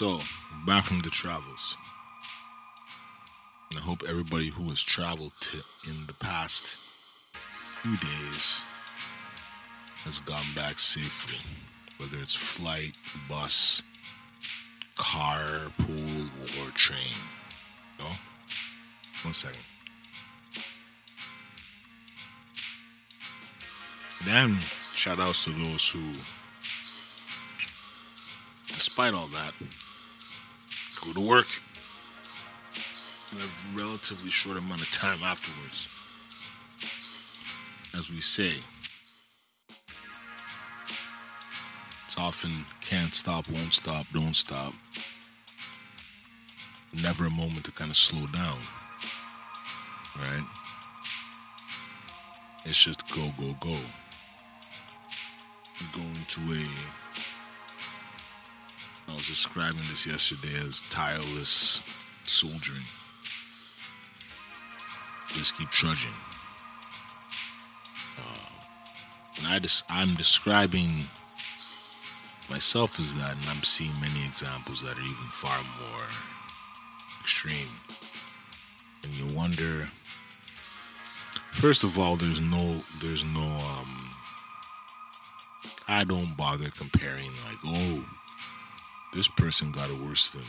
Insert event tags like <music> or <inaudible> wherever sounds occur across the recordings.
So, back from the travels. I hope everybody who has traveled to, in the past few days has gone back safely, whether it's flight, bus, car, pool, or train. Know? One second. Then, shout outs to those who, despite all that, go to work in a relatively short amount of time afterwards. As we say, it's often can't stop, won't stop, don't stop. Never a moment to kind of slow down, right? It's just go, go, go. Going to a I was describing this yesterday as tireless soldiering. Just keep trudging. Uh, and I just, I'm describing myself as that, and I'm seeing many examples that are even far more extreme. And you wonder. First of all, there's no, there's no. Um, I don't bother comparing like, oh, this person got it worse than,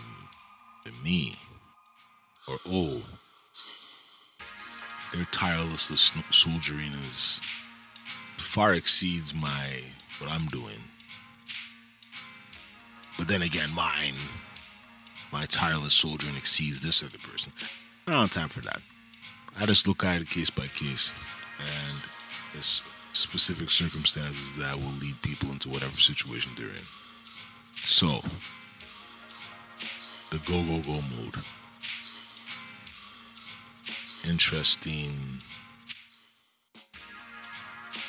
than me. Or, oh, their tireless soldiering is far exceeds my what I'm doing. But then again, mine, my tireless soldiering exceeds this other person. I don't have time for that. I just look at it case by case, and there's specific circumstances that will lead people into whatever situation they're in. So, the go go go mode. Interesting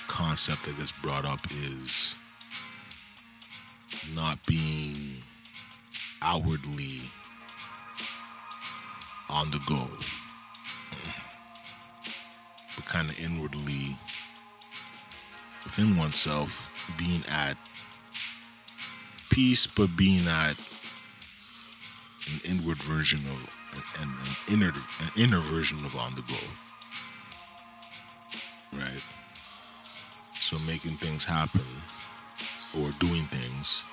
concept that gets brought up is not being outwardly on the go, but kind of inwardly within oneself being at peace, but being at an inward version of an, an inner an inner version of on the go. Right. So making things happen or doing things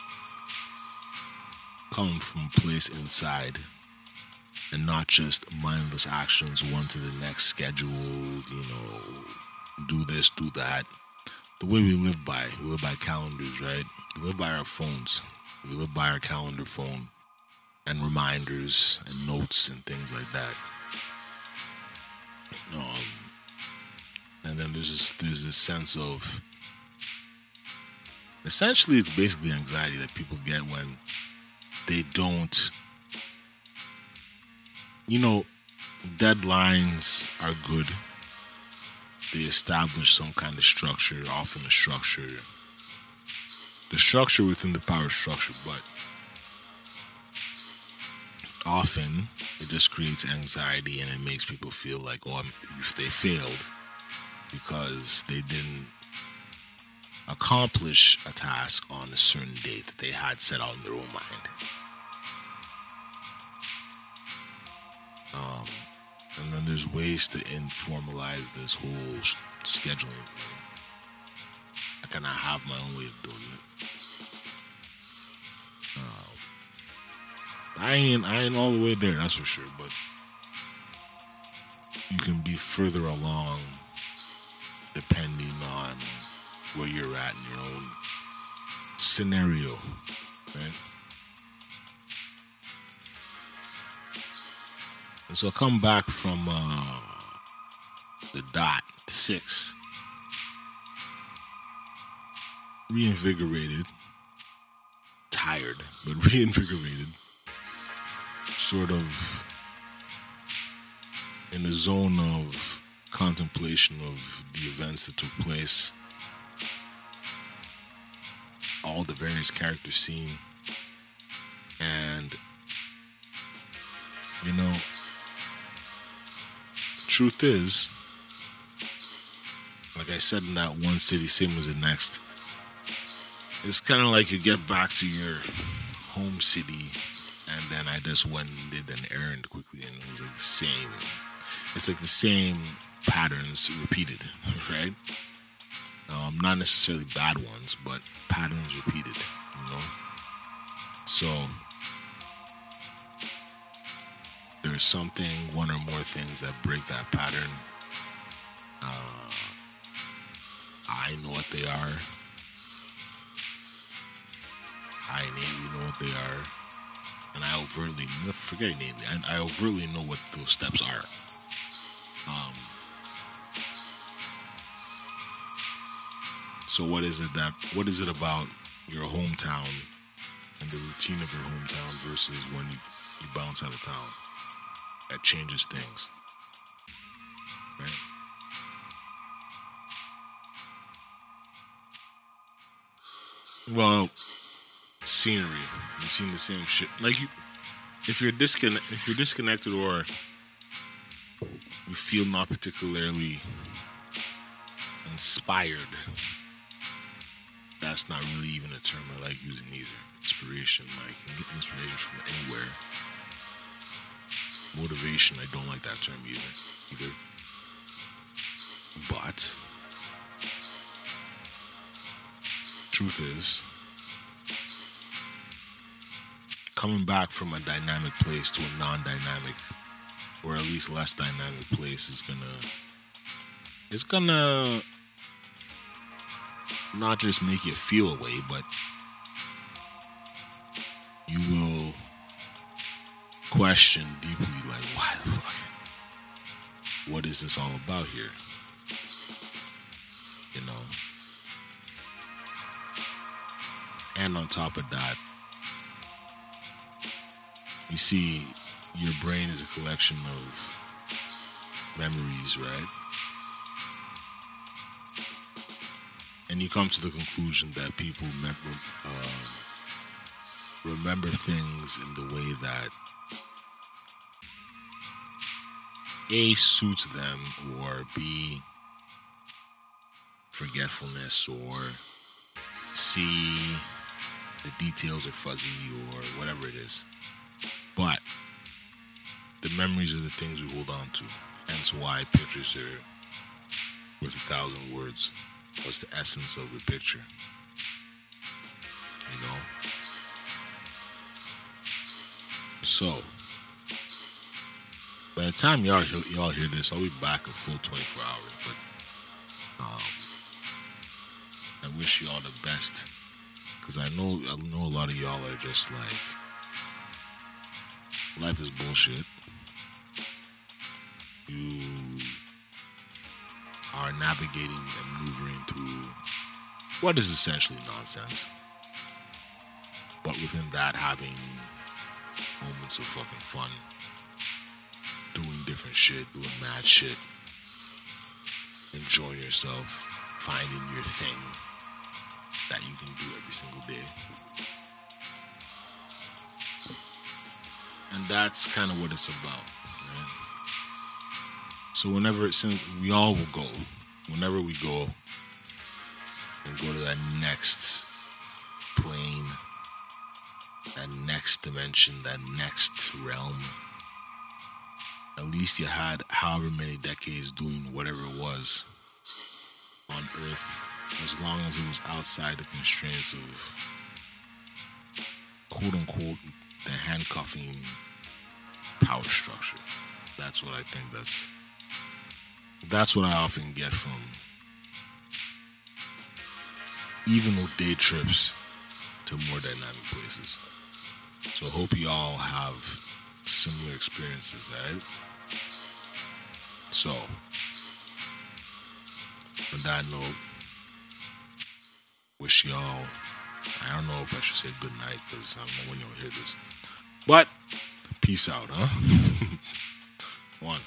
come from a place inside and not just mindless actions one to the next scheduled, you know, do this, do that. The way we live by, we live by calendars, right? We live by our phones. We live by our calendar phone and reminders and notes and things like that. Um, and then there's this there's this sense of essentially it's basically anxiety that people get when they don't you know deadlines are good they establish some kind of structure often a structure. The structure within the power structure but often it just creates anxiety and it makes people feel like oh if they failed because they didn't accomplish a task on a certain date that they had set out in their own mind. Um, and then there's ways to informalize this whole scheduling thing i kind of have my own way of doing it um, I ain't I ain't all the way there, that's for sure, but you can be further along depending on where you're at in your own scenario, right? So I come back from uh, the dot six, reinvigorated, tired, but <laughs> reinvigorated. Sort of in a zone of contemplation of the events that took place, all the various characters seen, and you know, truth is, like I said in that one city, same as the next. It's kind of like you get back to your home city and then I just went and did an errand quickly, and it was like the same. It's like the same patterns repeated, <laughs> right? Um, not necessarily bad ones, but patterns repeated, you know. So there's something, one or more things that break that pattern. Uh, I know what they are. I know what they are, and I overtly forget innately. I, I overtly know what those steps are. Um, so what is it that? What is it about your hometown and the routine of your hometown versus when you, you bounce out of town that changes things? Right. Well, scenery. You've seen the same shit. Like you, if you're disconnect, if you're disconnected or you feel not particularly inspired, that's not really even a term I like using either. Inspiration, like you get inspiration from anywhere. Motivation, I don't like that term either. Either. But truth is, coming back from a dynamic place to a non-dynamic, or at least less dynamic place is gonna, it's gonna not just make you feel a way, but question deeply, like, why the fuck? What is this all about here? You know. And on top of that, you see, your brain is a collection of memories, right? And you come to the conclusion that people remember, uh, remember things in the way that A suits them, or B forgetfulness, or C the details are fuzzy, or whatever it is. But the memories are the things we hold on to. Hence why pictures are worth a thousand words. What's the essence of the picture? You know? So, the time y'all, y'all hear this, I'll be back in full 24 hours. But um, I wish you all the best. Because I know, I know a lot of y'all are just like, life is bullshit. You are navigating and maneuvering through what is essentially nonsense. But within that, having moments of fucking fun, different shit, doing mad shit, enjoying yourself, finding your thing that you can do every single day. And that's kind of what it's about. Right? So whenever it's we all will go, whenever we go and go to that next plane, that next dimension, that next realm, at least you had however many decades doing whatever it was on Earth, as long as it was outside the constraints of quote unquote the handcuffing power structure. That's what I think that's that's what I often get from even with day trips to more dynamic places. So I hope you all have similar experiences, right? So on that note, wish y'all I don't know if I should say good night because I don't know when y'all hear this. But peace out, huh? <laughs> One.